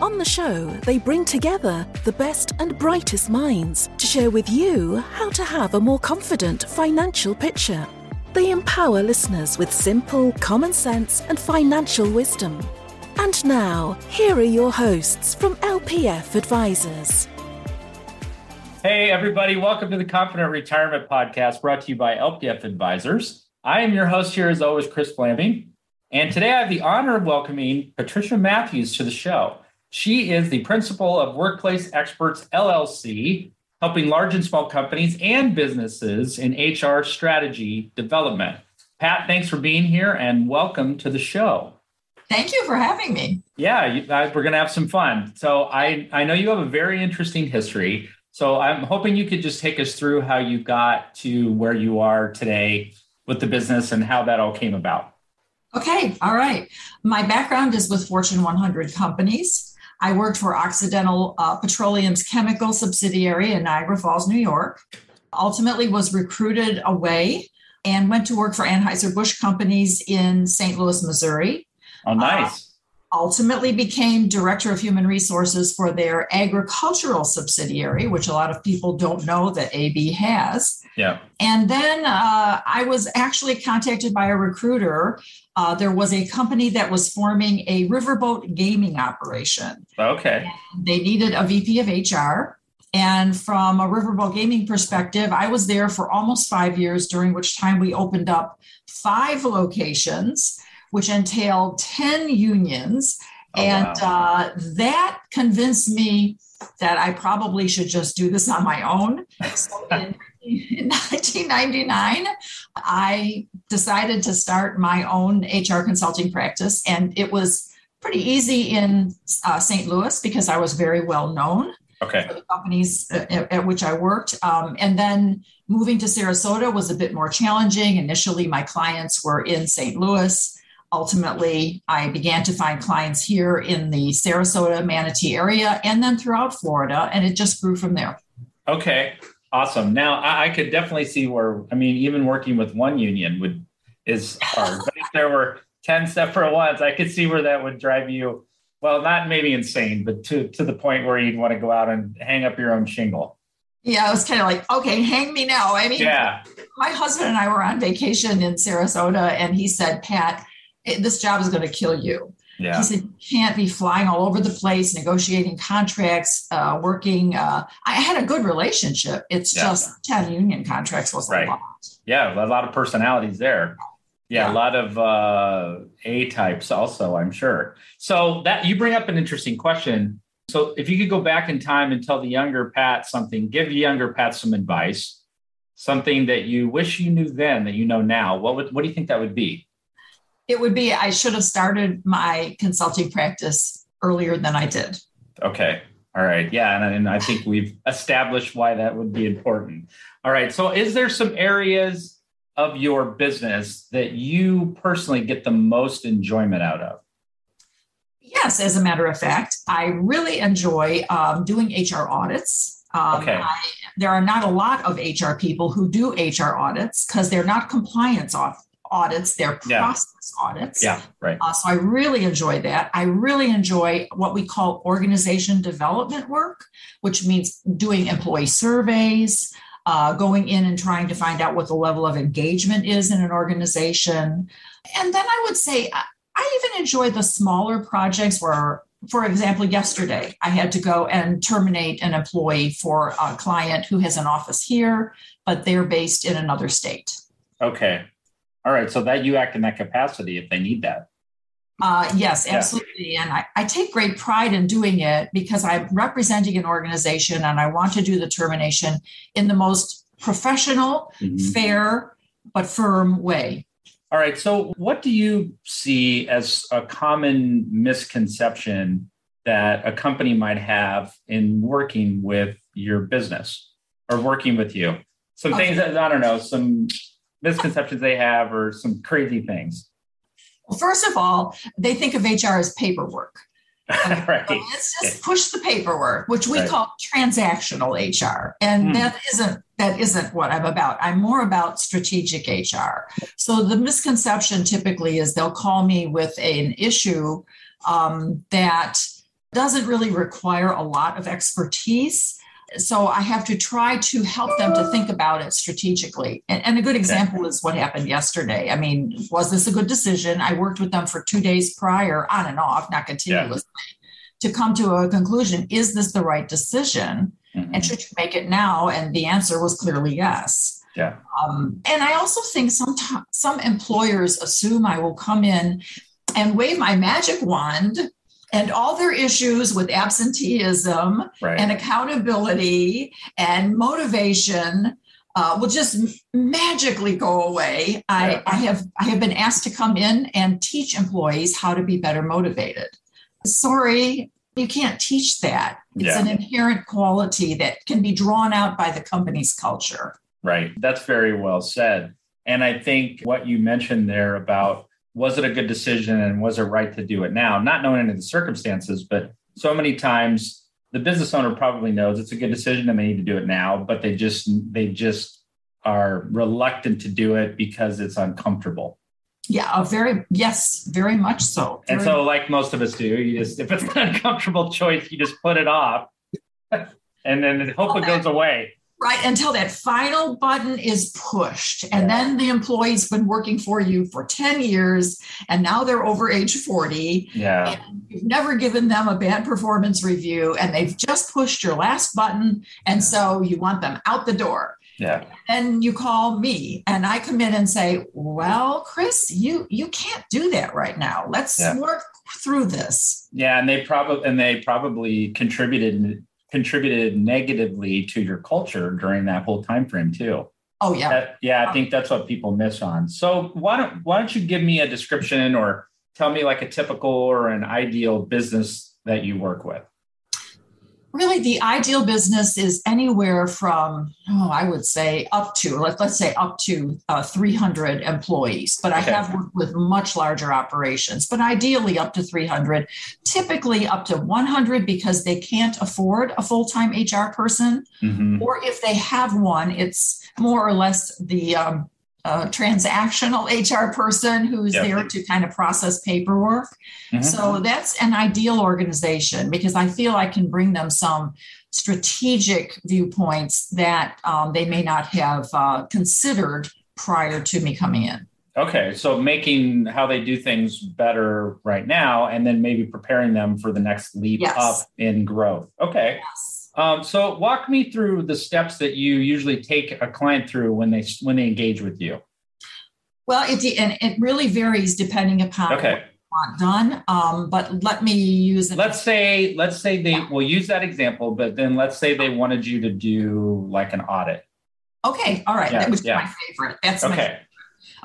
On the show, they bring together the best and brightest minds to share with you how to have a more confident financial picture. They empower listeners with simple, common sense, and financial wisdom. And now, here are your hosts from LPF Advisors. Hey, everybody, welcome to the Confident Retirement Podcast brought to you by LPF Advisors. I am your host here, as always, Chris Fleming. And today I have the honor of welcoming Patricia Mathews to the show. She is the principal of Workplace Experts LLC, helping large and small companies and businesses in HR strategy development. Pat, thanks for being here and welcome to the show. Thank you for having me. Yeah, you, uh, we're going to have some fun. So I, I know you have a very interesting history. So I'm hoping you could just take us through how you got to where you are today with the business and how that all came about. Okay, all right. My background is with Fortune 100 companies. I worked for Occidental uh, Petroleum's chemical subsidiary in Niagara Falls, New York. Ultimately, was recruited away and went to work for Anheuser-Busch companies in St. Louis, Missouri. Oh, nice. Uh, ultimately became director of human resources for their agricultural subsidiary, which a lot of people don't know that AB has. Yeah. And then uh, I was actually contacted by a recruiter. Uh, there was a company that was forming a riverboat gaming operation. Okay. And they needed a VP of HR. And from a riverboat gaming perspective, I was there for almost five years, during which time we opened up five locations, which entailed 10 unions. Oh, and wow. uh, that convinced me that I probably should just do this on my own. So in in 1999, I decided to start my own HR consulting practice. And it was pretty easy in uh, St. Louis because I was very well known Okay. for the companies at, at which I worked. Um, and then moving to Sarasota was a bit more challenging. Initially, my clients were in St. Louis. Ultimately, I began to find clients here in the Sarasota, Manatee area, and then throughout Florida, and it just grew from there. Okay. Awesome. Now I, I could definitely see where I mean, even working with one union would is hard. but if there were 10 separate ones, I could see where that would drive you, well, not maybe insane, but to to the point where you'd want to go out and hang up your own shingle. Yeah, I was kind of like, okay, hang me now. I mean, Yeah. my husband and I were on vacation in Sarasota, and he said, Pat, this job is going to kill you. Yeah. He said, you can't be flying all over the place, negotiating contracts, uh, working. Uh, I had a good relationship. It's Yeah. just 10 union contracts was Right. a lot. Yeah, a lot of personalities there. Yeah, Yeah. a lot of uh, A types also, I'm sure. So that you bring up an interesting question. So if you could go back in time and tell the younger Pat something, give the younger Pat some advice, something that you wish you knew then that you know now, what would what do you think that would be? It would be, I should have started my consulting practice earlier than I did. Okay. All right. Yeah. And, and I think we've established why that would be important. All right. So, is there some areas of your business that you personally get the most enjoyment out of? Yes, as a matter of fact, I really enjoy um, doing HR audits. Um, Okay. I, there are not a lot of HR people who do HR audits because they're not compliance au- audits, Yeah. process audits. Yeah. Right. Uh, so I really enjoy that. I really enjoy what we call organization development work, which means doing employee surveys, uh, going in and trying to find out what the level of engagement is in an organization. And then I would say I even enjoy the smaller projects where for example, yesterday I had to go and terminate an employee for a client who has an office here, but they're based in another state. Okay. All right. So that you act in that capacity if they need that. Uh, yes, absolutely. Yeah. And I, I take great pride in doing it because I'm representing an organization and I want to do the termination in the most professional, mm-hmm. fair, but firm way. All right. So, what do you see as a common misconception that a company might have in working with your business or working with you? Some okay. things that I don't know, some misconceptions they have, or some crazy things. Well, first of all, they think of HR as paperwork. right. So let's just push the paperwork, which we right. call transactional HR, and mm. that isn't that isn't what I'm about. I'm more about strategic HR. So the misconception typically is they'll call me with a, an issue um, that doesn't really require a lot of expertise so I have to try to help them to think about it strategically. And, and, a good example is what happened yesterday. I mean, was this a good decision? I worked with them for two days prior, on and off, not continuously, yeah. to come to a conclusion. Is this the right decision? Mm-hmm. And should you make it now? And the answer was clearly yes. Yeah. Um, and I also think some some employers assume I will come in and wave my magic wand and all their issues with absenteeism right. and accountability and motivation uh, will just magically go away. I. I have I have been asked to come in and teach employees how to be better motivated. Sorry, you can't teach that. It's yeah. an inherent quality that can be drawn out by the company's culture. Right. That's very well said. And I think what you mentioned there about was it a good decision and was it right to do it now? Not knowing any of the circumstances, but so many times the business owner probably knows it's a good decision and they need to do it now, but they just they just are reluctant to do it because it's uncomfortable. Yeah, a very yes, very much so. Very and so, like most of us do, you just if it's an uncomfortable choice, you just put it off, and then hope it goes away right until that final button is pushed. And then the employee's been working for you for 10 years and now they're over age 40 yeah. You've never given them a bad performance review and they've just pushed your last button and so you want them out the door. Yeah. And you call me and i come in and say well chris you you can't do that right now. Let's yeah. work through this. Yeah and they probably and they probably contributed contributed negatively to your culture during that whole time frame too. Oh yeah. That, yeah, I think that's what people miss on. So why don't why don't you give me a description or tell me like a typical or an ideal business that you work with? Really the ideal business is anywhere from oh i would say up to let, let's say up to uh, 300 employees but okay. i have worked with much larger operations but ideally up to 300 typically up to 100 because they can't afford a full-time hr person mm-hmm. or if they have one it's more or less the um, a transactional HR person who's yep. there to kind of process paperwork. Mm-hmm. So that's an ideal organization because I feel I can bring them some strategic viewpoints that um, they may not have uh, considered prior to me coming in. Okay, so making how they do things better right now, and then maybe preparing them for the next leap yes. up in growth. Okay. Yes. Um, so walk me through the steps that you usually take a client through when they when they engage with you. Well, it and it really varies depending upon okay. what done. Um, but let me use it. Let's say let's say they yeah. will use that example, but then let's say they wanted you to do like an audit. Okay, all right, yeah, that was yeah. my favorite. That's okay.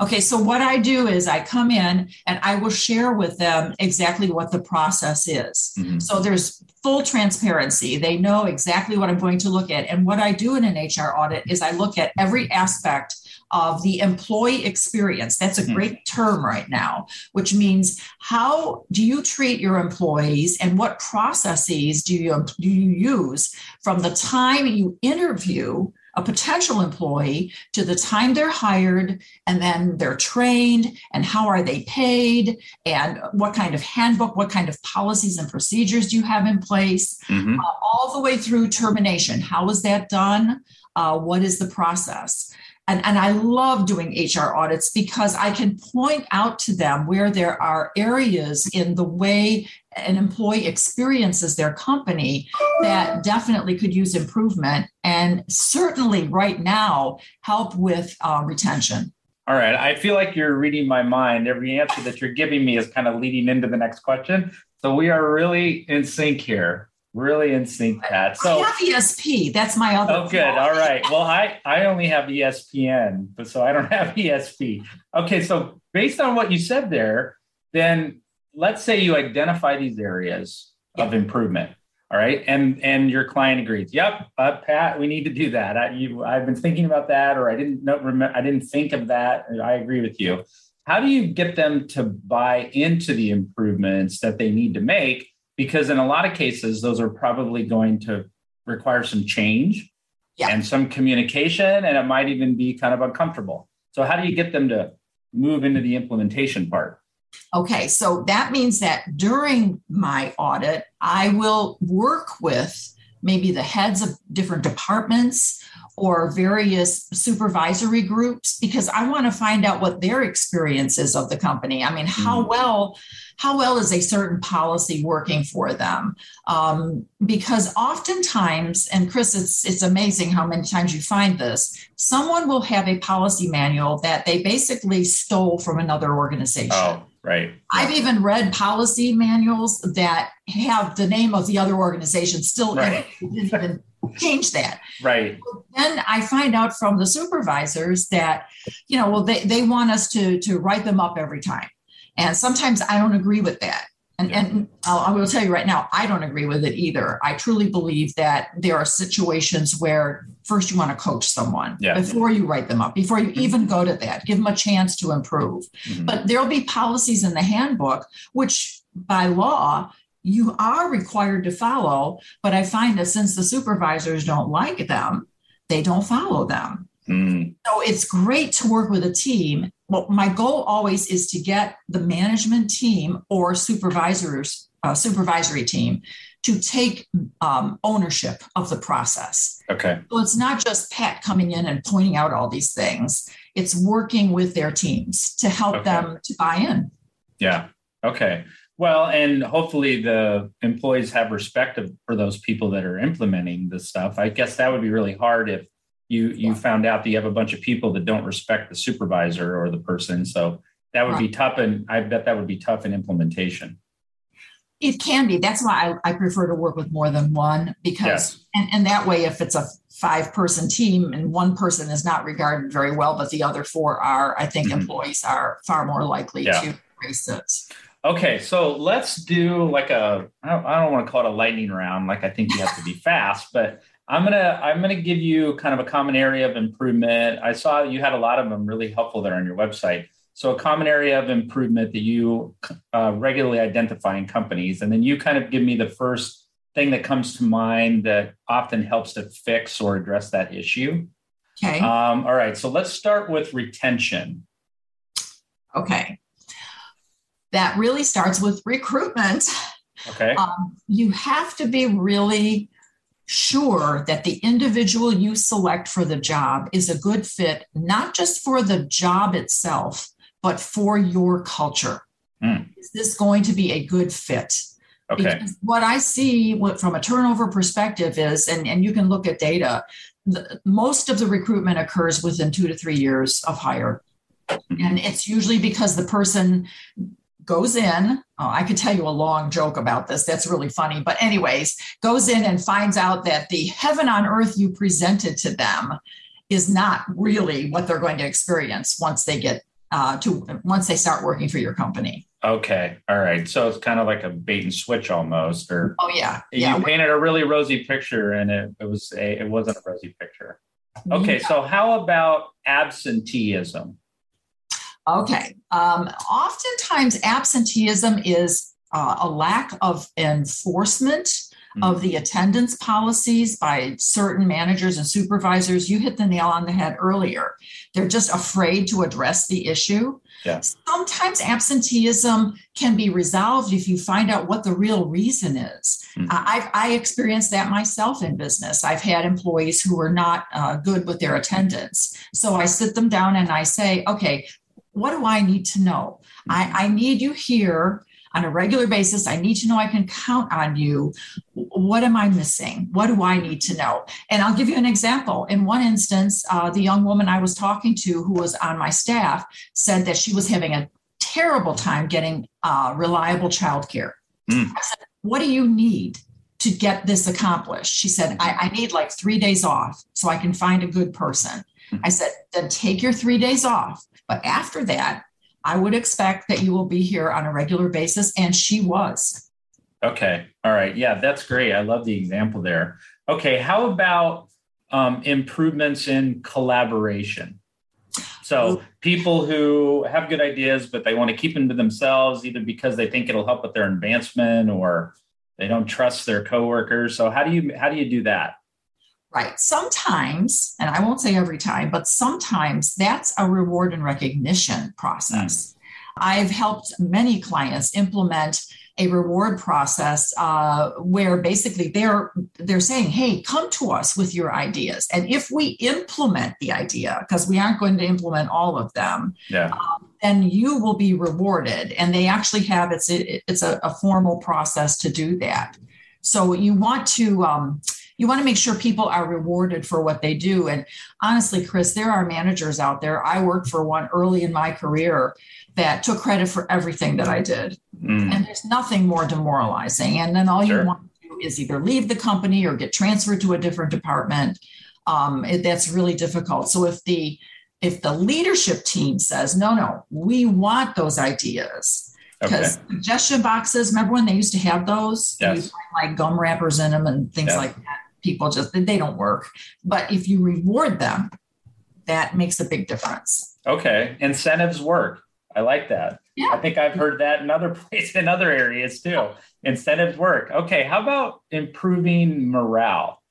Okay, so what I do is I come in and I will share with them exactly what the process is. Mm-hmm. So there's full transparency. They know exactly what I'm going to look at. And what I do in an HR audit is I look at every aspect of the employee experience. That's a mm-hmm. great term right now, which means how do you treat your employees and what processes do you, do you use from the time you interview a potential employee to the time they're hired and then they're trained and how are they paid and what kind of handbook what kind of policies and procedures do you have in place? Mm-hmm. uh, all the way through termination. How is that done? Uh, what is the process and, and I love doing HR audits because I can point out to them where there are areas in the way an employee experiences their company that definitely could use improvement and certainly right now help with uh, retention. All right. I feel like you're reading my mind. Every answer that you're giving me is kind of leading into the next question. So we are really in sync here. Really in sync, Pat. So I have ESP. That's my other. Oh, good. All right. Well, I I only have ESPN, but so I don't have ESP. Okay. So based on what you said there, then let's say you identify these areas of improvement. All right, and and your client agrees. Yep, uh, Pat, we need to do that. I, you, I've been thinking about that, or I didn't know, remember, I didn't think of that. I agree with you. How do you get them to buy into the improvements that they need to make? Because in a lot of cases, those are probably going to require some change yeah. and some communication, and it might even be kind of uncomfortable. So, how do you get them to move into the implementation part? Okay, so that means that during my audit, I will work with maybe the heads of different departments or various supervisory groups because I want to find out what their experience is of the company. I mean, how mm-hmm. well how well is a certain policy working for them? Um, because oftentimes, and Chris, it's it's amazing how many times you find this. Someone will have a policy manual that they basically stole from another organization. Oh Right. I've even read policy manuals that have the name of the other organization still right. didn't even change that. Right. Then I find out from the supervisors that, you know, well, they, they want us to to write them up every time. And sometimes I don't agree with that. And, and I'll, I will tell you right now, I don't agree with it either. I truly believe that there are situations where first you want to coach someone yeah. before you write them up, before you even go to that, give them a chance to improve. Mm-hmm. But there'll be policies in the handbook, which by law, you are required to follow. But I find that since the supervisors don't like them, they don't follow them. Mm. So it's great to work with a team. Well, my goal always is to get the management team or supervisors, uh, supervisory team to take um, ownership of the process. Okay. So it's not just Pat coming in and pointing out all these things. It's working with their teams to help okay. them to buy in. Yeah. Okay. Well, and hopefully the employees have respect for those people that are implementing the stuff. I guess that would be really hard if you you found out that you have a bunch of people that don't respect the supervisor or the person so that would right. be tough and i bet that would be tough in implementation it can be that's why i, I prefer to work with more than one because yes. and, and that way if it's a five person team and one person is not regarded very well but the other four are i think mm-hmm. employees are far more likely yeah. to embrace it Okay, so let's do like a I don't, I don't want to call it a lightning round. Like I think you have to be fast, but I'm gonna I'm gonna give you kind of a common area of improvement. I saw you had a lot of them really helpful there on your website. So a common area of improvement that you uh, regularly identify in companies, and then you kind of give me the first thing that comes to mind that often helps to fix or address that issue. Okay. Um, all right. So let's start with retention. Okay. That really starts with recruitment. Okay. Um, you have to be really sure that the individual you select for the job is a good fit, not just for the job itself, but for your culture. Mm. Is this going to be a good fit? Okay. Because what I see what, from a turnover perspective is, and, and you can look at data, the, most of the recruitment occurs within two to three years of hire. Mm-hmm. And it's usually because the person goes in. Oh, I could tell you a long joke about this. That's really funny. But, anyways, goes in and finds out that the heaven on earth you presented to them is not really what they're going to experience once they get uh, to once they start working for your company. Okay. All right. So it's kind of like a bait and switch almost, or oh yeah, you painted a really rosy picture, and it, it was a it wasn't a rosy picture. Okay. Yeah. So how about absenteeism? Okay. Um, oftentimes, absenteeism is uh, a lack of enforcement mm-hmm. of the attendance policies by certain managers and supervisors. You hit the nail on the head earlier. They're just afraid to address the issue. Yeah. Sometimes absenteeism can be resolved if you find out what the real reason is. Mm-hmm. I've I experienced that myself in business. I've had employees who were not uh, good with their attendance. So I sit them down and I say, okay, what do I need to know? I, I need you here on a regular basis. I need to know I can count on you. What am I missing? What do I need to know? And I'll give you an example. In one instance, uh, the young woman I was talking to who was on my staff said that she was having a terrible time getting uh, reliable childcare. Mm. I said, What do you need? To get this accomplished, she said, I, I need like three days off so I can find a good person. I said, then take your three days off. But after that, I would expect that you will be here on a regular basis. And she was. Okay. All right. Yeah, that's great. I love the example there. Okay. How about um, improvements in collaboration? So people who have good ideas, but they want to keep them to themselves, either because they think it'll help with their advancement or they don't trust their coworkers. So how do you how do you do that? Right. Sometimes, and I won't say every time, but sometimes that's a reward and recognition process. Mm. I've helped many clients implement a reward process uh, where basically they're they're saying, "Hey, come to us with your ideas," and if we implement the idea, because we aren't going to implement all of them, yeah. Um, then you will be rewarded. And they actually have it's it, it's a, a, formal process to do that. So you want to. Um, you want to make sure people are rewarded for what they do. And honestly, Chris, there are managers out there. I worked for one early in my career that took credit for everything that I did. Mm. And there's nothing more demoralizing. And then all sure. you want to do is either leave the company or get transferred to a different department. Um, it, that's really difficult. So if the if the leadership team says no, no, we want those ideas, because okay. suggestion boxes remember when they used to have those yes. like gum wrappers in them and things like that people just they don't work. But if you reward them that makes a big difference. Okay incentives work. I like that. Yeah. i think i've heard that in other places in other areas too. Incentives work. Okay how about improving morale?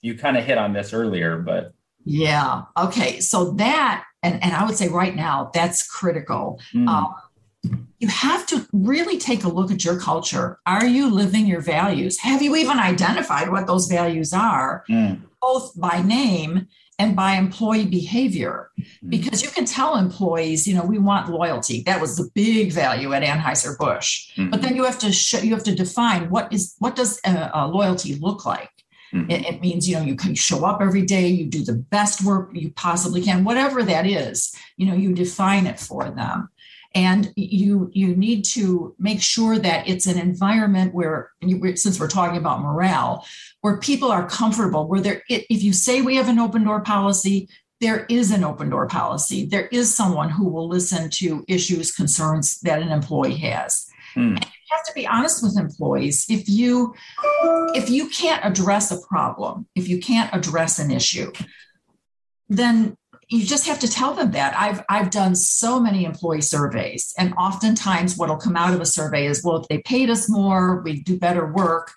You kind of hit on this earlier but. Yeah okay so that and, and i would say right now that's critical. Mm. um, you have to really take a look at your culture. Are you living your values? Have you even identified what those values are, mm. both by name and by employee behavior? Mm. Because you can tell employees, you know, we want loyalty. That was the big value at Anheuser Busch. Mm. But then you have to show, you have to define what is what does uh, uh, loyalty look like. Mm-hmm. It, it, means you know you can show up every day you do the best work you possibly can whatever that is you know you define it for them and you you need to make sure that it's an environment where since we're talking about morale where people are comfortable where there if you say we have an open door policy there is an open door policy. There is someone who will listen to issues concerns that an employee has. Hmm. you have to be honest with employees. If you if you can't address a problem if you can't address an issue then you just have to tell them that. I've i've done so many employee surveys and oftentimes what'll come out of a survey is well if they paid us more we do better work.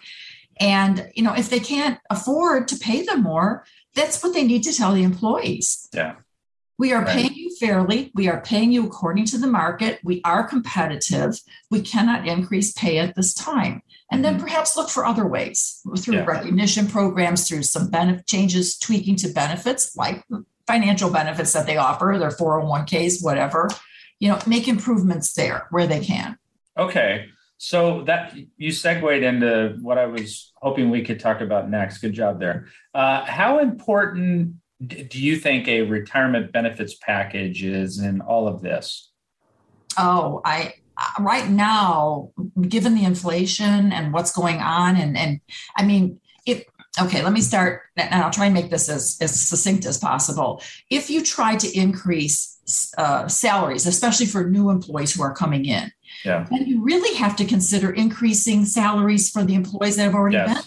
And you know if they can't afford to pay them more that's what they need to tell the employees. Yeah. We are right. paying you fairly. We are paying you according to the market. We are competitive. We cannot increase pay at this time. And then mm-hmm. perhaps look for other ways through yeah. recognition programs through some benefit changes tweaking to benefits like financial benefits that they offer, their 401ks, whatever, you know, make improvements there where they can. Okay. So that you segued into what I was hoping we could talk about next. Good job there. Uh, how important do you think a retirement benefits package is in all of this? Oh, I right now, given the inflation and what's going on, and and I mean, if okay, let me start, and I'll try and make this as, as succinct as possible. If you try to increase uh, salaries, especially for new employees who are coming in, yeah. then you really have to consider increasing salaries for the employees that have already yes. been.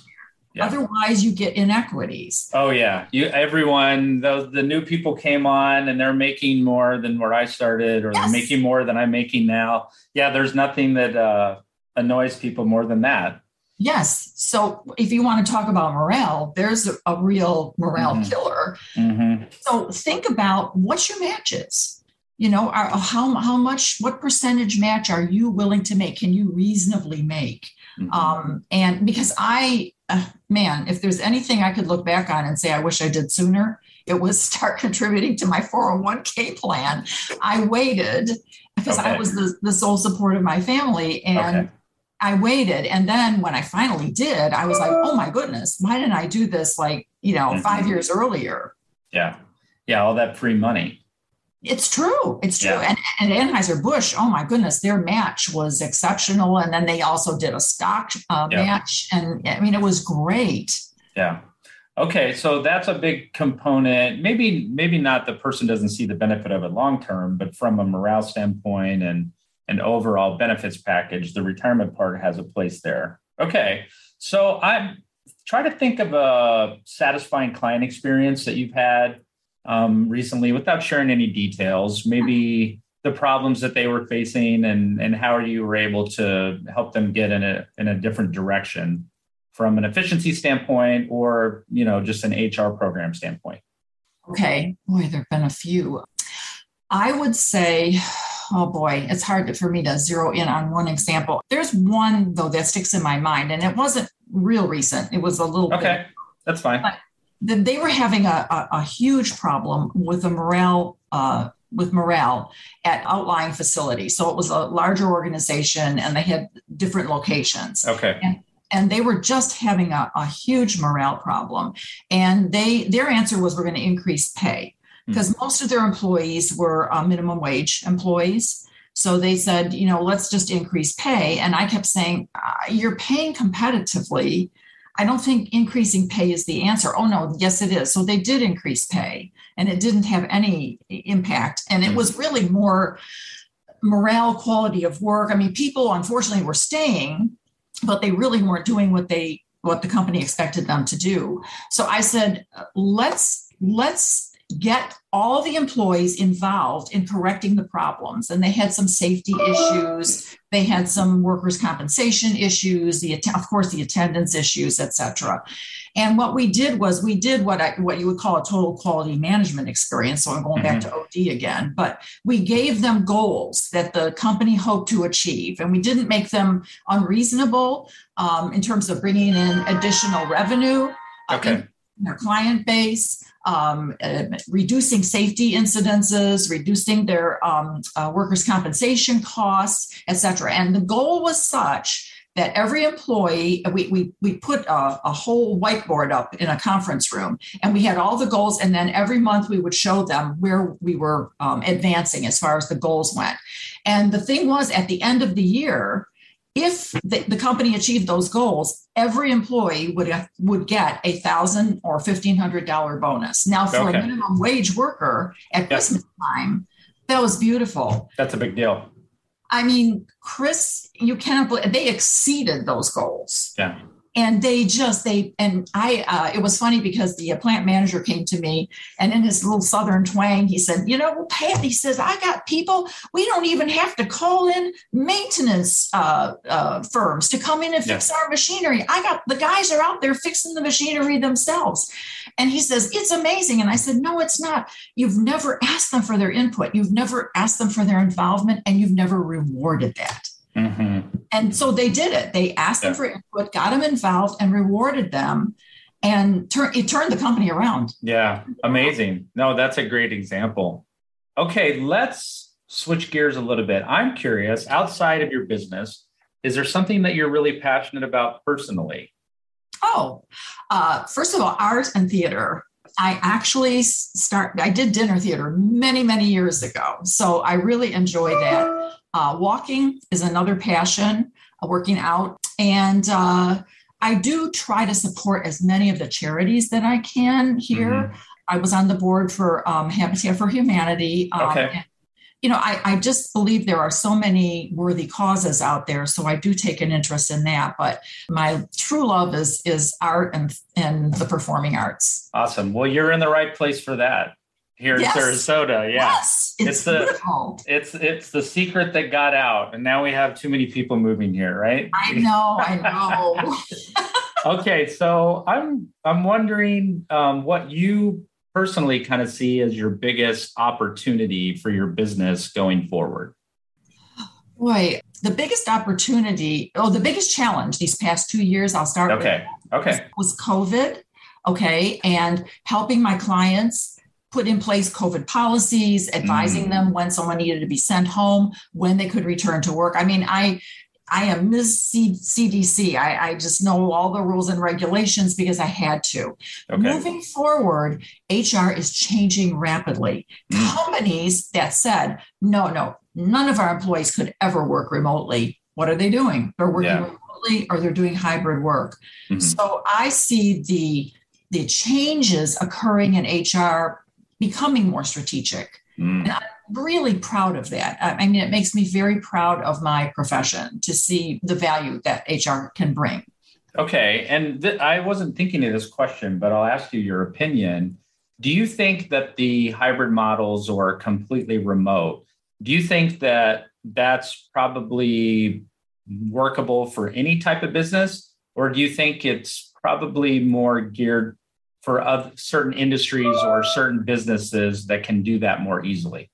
Yeah. Otherwise, you get inequities. Oh yeah, you everyone the the new people came on and they're making more than where I started, or yes. they're making more than I'm making now. Yeah, there's nothing that uh, annoys people more than that. Yes. So if you want to talk about morale, there's a, real morale Mhm. killer. Mm-hmm. So think about what's your matches. You know, are, how how much, what percentage match are you willing to make? Can you reasonably make? Mm-hmm. Um, and because I, uh, man, if there's anything I could look back on and say I wish I did sooner, it was start contributing to my 401k plan. I waited because I was the, the sole support of my family, and Okay. I waited. And then when I finally did, I was like, oh my goodness, why didn't I do this like you know Mhm. five years earlier? Yeah. Yeah. All that free money. It's true. It's true. Yeah. And, and Anheuser-Busch, oh my goodness, their match was exceptional. And then they also did a stock uh, Yeah. match. And I mean, it was great. Yeah. Okay, so that's a big component. Maybe maybe not the person doesn't see the benefit of it long term, but from a morale standpoint and an overall benefits package, the retirement part has a place there. Okay. So I'm try to think of a satisfying client experience that you've had um, recently without sharing any details. Maybe the problems that they were facing and and how you were able to help them get in a in a different direction from an efficiency standpoint or you know just an hr program standpoint Okay. Boy, there have been a few. I would say, oh boy, it's hard for me to zero in on one example. There's one, though, that sticks in my mind, and it wasn't real recent. It was a little bit okay that's fine they were having a, a, a huge problem with the morale uh, with morale at outlying facilities. So it was a larger organization, and they had different locations, okay and they were just having a, a huge morale problem. And they their answer was, "We're going to increase pay," because most of their employees were uh, minimum wage employees. So they said, you know, let's just increase pay. And I kept saying, uh, you're paying competitively. I don't think increasing pay is the answer. Oh, no, yes, it is. So they did increase pay and it didn't have any impact. And it was really more morale, quality of work. I mean, people unfortunately were staying, but they really weren't doing what they what the company expected them to do. So I said, let's let's get all the employees involved in correcting the problems. And they had some safety issues. They had some workers compensation issues the of course the attendance issues etc and what we did was we did what I, what you would call a total quality management experience. So i'm going back to od again. But we gave them goals that the company hoped to achieve. And we didn't make them unreasonable um, in terms of bringing in additional revenue uh, Okay. in their client base um, uh, reducing safety incidences, reducing their um, uh, workers' compensation costs, et cetera. And the goal was such that every employee, we, we, we put a, a whole whiteboard up in a conference room and we had all the goals. And then every month we would show them where we were um, advancing as far as the goals went. And the thing was, at the end of the year, if the, the company achieved those goals, every employee would have, would get a thousand or fifteen hundred dollar bonus. Now, for Okay. a minimum wage worker at Christmas time, that was beautiful. that's a big deal I mean, Chris, you cannot believe they exceeded those goals yeah and they just they and i uh, it was funny because the uh, plant manager came to me and in his little southern twang he said you know pat he says i got people we don't even have to call in maintenance uh, uh, firms to come in and fix our machinery. I got the guys are out there fixing the machinery themselves. And he says it's amazing. And i said no it's not. You've never asked them for their input. You've never asked them for their involvement and you've never rewarded that. Hmm and so they did it. They asked them for input, got them involved, and rewarded them, and tur- it turned the company around. yeah amazing no that's a great example okay let's switch gears a little bit i'm curious outside of your business is there something that you're really passionate about personally Oh, uh, first of all, art and theater. I actually start. I did dinner theater many, many years ago, so I really enjoy that. Uh, walking is another passion. uh, working out, and uh, I do try to support as many of the charities that I can here. I was on the board for um, Habitat for Humanity. Um, Okay. and, you know, I, I just believe there are so many worthy causes out there, so I do take an interest in that. But my true love is is art and and the performing arts. awesome well you're in the right place for that here Yes. in Sarasota. Yeah. Yes, it's, It's the- beautiful. It's it's the secret that got out, and now we have too many people moving here, right? I know, I know. okay, so I'm I'm wondering um, what you personally kind of see as your biggest opportunity for your business going forward. Boy, the biggest opportunity, oh, the biggest challenge these past two years, I'll start with Okay, okay, was COVID. Okay. And helping my clients put in place COVID policies, advising Mm. them when someone needed to be sent home, when they could return to work. I mean, I I am Ms. C- CDC. I, I just know all the rules and regulations because I had to. okay. Moving forward, HR is changing rapidly. Mm. Companies that said, no, no, none of our employees could ever work remotely. What are they doing? They're working Yeah. remotely or they're doing hybrid work. Mhm. So I see the the changes occurring in HR becoming more strategic. Mm. And I'm really proud of that. I mean, it makes me very proud of my profession to see the value that HR can bring. Okay, and th- I wasn't thinking of this question, but I'll ask you your opinion. Do you think that the hybrid models or completely remote? Do you think that that's probably workable for any type of business, or do you think it's probably more geared for certain industries or certain businesses that can do that more easily?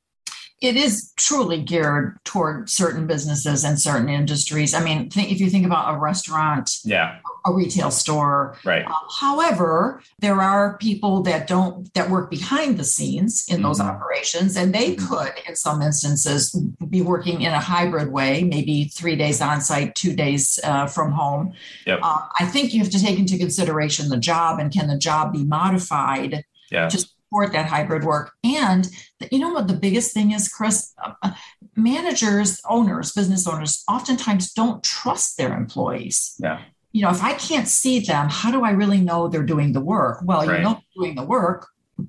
It is truly geared toward certain businesses and certain industries. I mean, think, if you think about a restaurant, Yeah, a retail store. right. Uh, however, there are people that don't that work behind the scenes in those Mhm. operations, and they Mhm. could, in some instances, be working in a hybrid way, maybe three days on site, two days uh, from home. Yep. Uh, I think you have to take into consideration the job and can the job be modified Yeah. to support that hybrid work. And the- you know what the biggest thing is, Chris? Uh, uh, managers, owners, business owners oftentimes don't trust their employees. Yeah. You know, if I can't see them, how do I really know they're doing the work? Well, Right. you know doing the work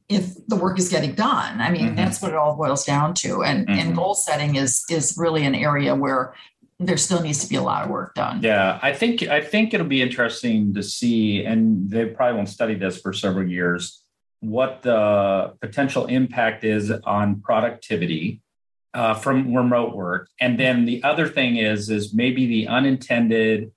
if the work is getting done. I mean, Mhm. that's what it all boils down to. And Mhm. and goal setting is is really an area where there still needs to be a lot of work done. Yeah, I think I think it'll be interesting to see, and they probably won't study this for several years, what the potential impact is on productivity uh, from remote work, and then the other thing is is maybe the unintended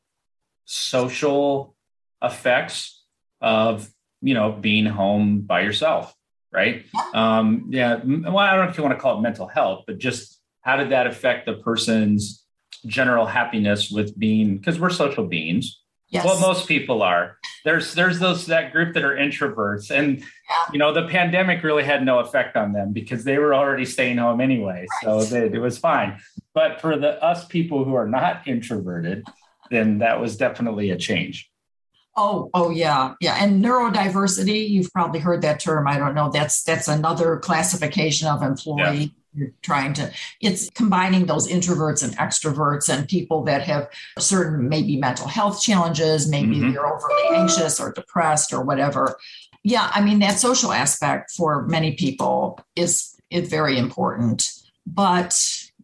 social effects of you know being home by yourself, right? Um, yeah, well, I don't know if you want to call it mental health, but just how did that affect the person's general happiness with being because we're social beings Yes. well most people are there's there's those that group that are introverts and you know the pandemic really had no effect on them because they were already staying home anyway so they, it was fine but for the us people who are not introverted then that was definitely a change Oh, oh yeah, yeah. And neurodiversity, you've probably heard that term. I don't know. That's that's another classification of employee. You're trying to it's combining those introverts and extroverts and people that have certain maybe mental health challenges, maybe Mhm. they're overly anxious or depressed or whatever. Yeah, I mean that social aspect for many people is is very important. But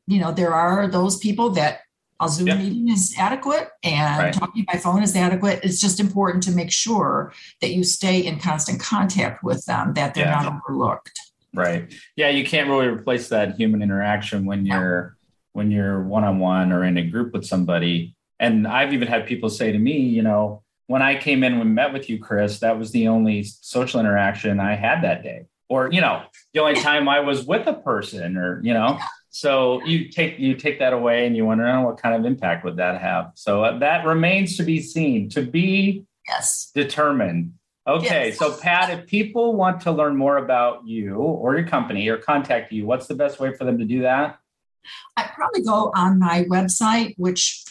you know, there are those people that a Zoom Yeah. meeting is adequate and Right. talking by phone is adequate. It's just important to make sure that you stay in constant contact with them, that they're Yeah. not overlooked. Right. Yeah you can't really replace that human interaction when you're when you're one-on-one or in a group with somebody. And i've even had people say to me you know when i came in and met with you chris that was the only social interaction i had that day. Or you know the only time i was with a person or you know. So you take you take that away and you wonder oh, what kind of impact would that have? So uh, that remains to be seen. To be Yes. determined. Okay, Yes. so Pat, if people want to learn more about you or your company or contact you, what's the best way for them to do that? I'd probably go on my website, which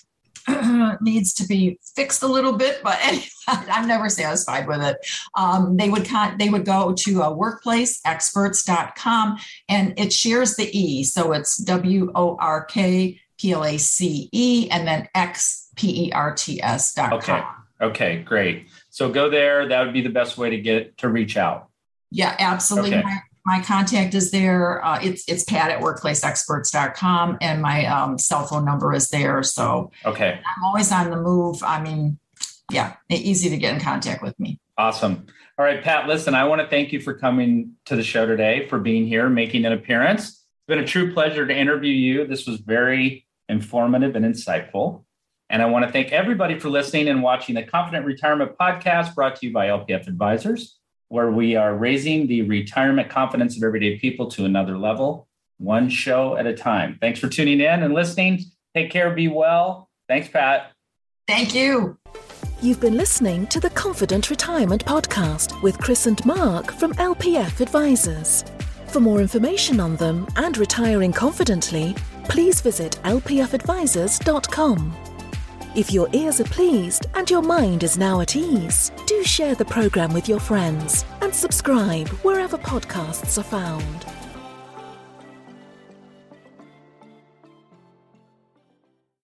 needs to be fixed a little bit, but I'm never satisfied with it. Um, they would con- they would go to uh, workplaceexperts.com and it shares the E. So it's W O R K P L A C E and then X P E R T S dot Okay. Okay, great. So go there. That would be the best way to get to reach out. Yeah, absolutely. Okay. My, my contact is there. Uh, it's it's pat at workplaceexperts.com and my um, cell phone number is there. So Okay. I'm always on the move. I mean, yeah, easy to get in contact with me. Awesome. All right, Pat, listen, I want to thank you for coming to the show today, for being here, making an appearance. It's been a true pleasure to interview you. This was very informative and insightful. And I want to thank everybody for listening and watching the Confident Retirement Podcast brought to you by LPF Advisors, where we are raising the retirement confidence of everyday people to another level, one show at a time. Thanks for tuning in and listening. Take care, be well. Thanks, Pat. Thank you. You've been listening to the Confident Retirement Podcast with Chris and Mark from LPF Advisors. For more information on them and retiring confidently, please visit lpfadvisors.com. If your ears are pleased and your mind is now at ease, do share the program with your friends and subscribe wherever podcasts are found.